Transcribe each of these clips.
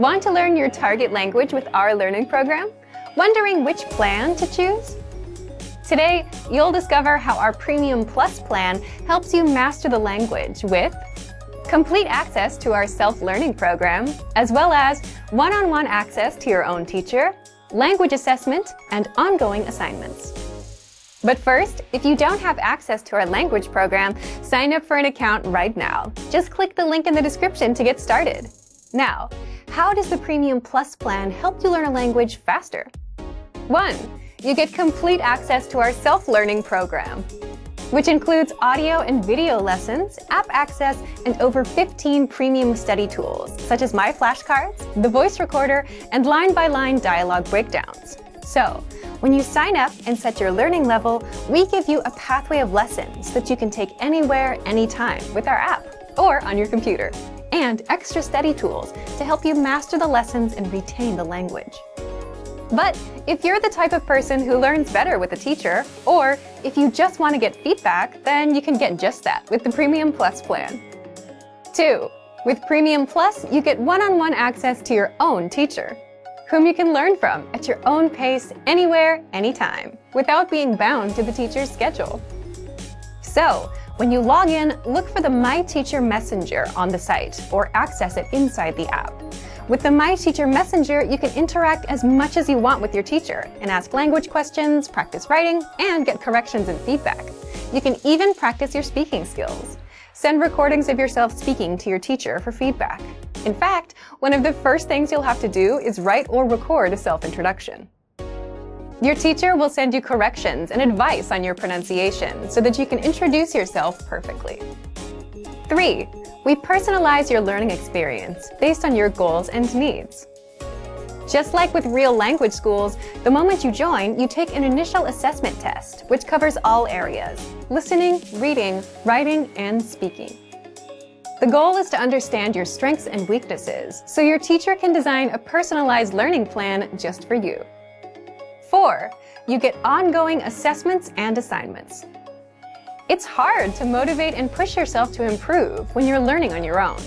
Want to learn your target language with our learning program? Wondering which plan to choose? Today, you'll discover how our Premium Plus plan helps you master the language with complete access to our self-learning program, as well as one-on-one access to your own teacher, language assessment, and ongoing assignments. But first, if you don't have access to our language program, sign up for an account right now. Just click the link in the description to get started. Now, how does the Premium Plus plan help you learn a language faster? 1. You get complete access to our self-learning program, which includes audio and video lessons, app access, and over 15 premium study tools, such as My Flashcards, the voice recorder, and line-by-line dialogue breakdowns. So, when you sign up and set your learning level, we give you a pathway of lessons that you can take anywhere, anytime with our app or on your computer, and extra study tools to help you master the lessons and retain the language. But if you're the type of person who learns better with a teacher, or if you just want to get feedback, then you can get just that with the Premium Plus plan. 2. With Premium Plus, you get one-on-one access to your own teacher whom you can learn from at your own pace, anywhere, anytime, without being bound to the teacher's schedule. So, when you log in, look for the My Teacher Messenger on the site or access it inside the app. With the My Teacher Messenger, you can interact as much as you want with your teacher and ask language questions, practice writing, and get corrections and feedback. You can even practice your speaking skills. Send recordings of yourself speaking to your teacher for feedback. In fact, one of the first things you'll have to do is write or record a self-introduction. Your teacher will send you corrections and advice on your pronunciation so that you can introduce yourself perfectly. 3. We personalize your learning experience based on your goals and needs. Just like with real language schools, the moment you join, you take an initial assessment test, which covers all areas listening, reading, writing, and speaking. The goal is to understand your strengths and weaknesses, so your teacher can design a personalized learning plan just for you. 4. You get ongoing assessments and assignments. It's hard to motivate and push yourself to improve when you're learning on your own.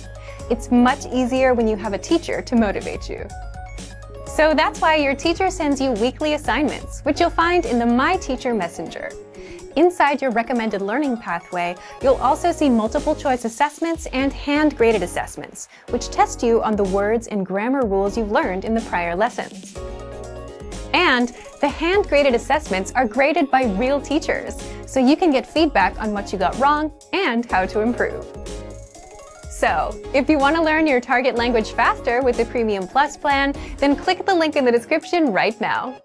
It's much easier when you have a teacher to motivate you. So that's why your teacher sends you weekly assignments, which you'll find in the My Teacher Messenger. Inside your recommended learning pathway, you'll also see multiple choice assessments and hand-graded assessments, which test you on the words and grammar rules you've learned in the prior lessons. And the hand-graded assessments are graded by real teachers, so you can get feedback on what you got wrong and how to improve. So, if you want to learn your target language faster with the Premium Plus plan, then click the link in the description right now.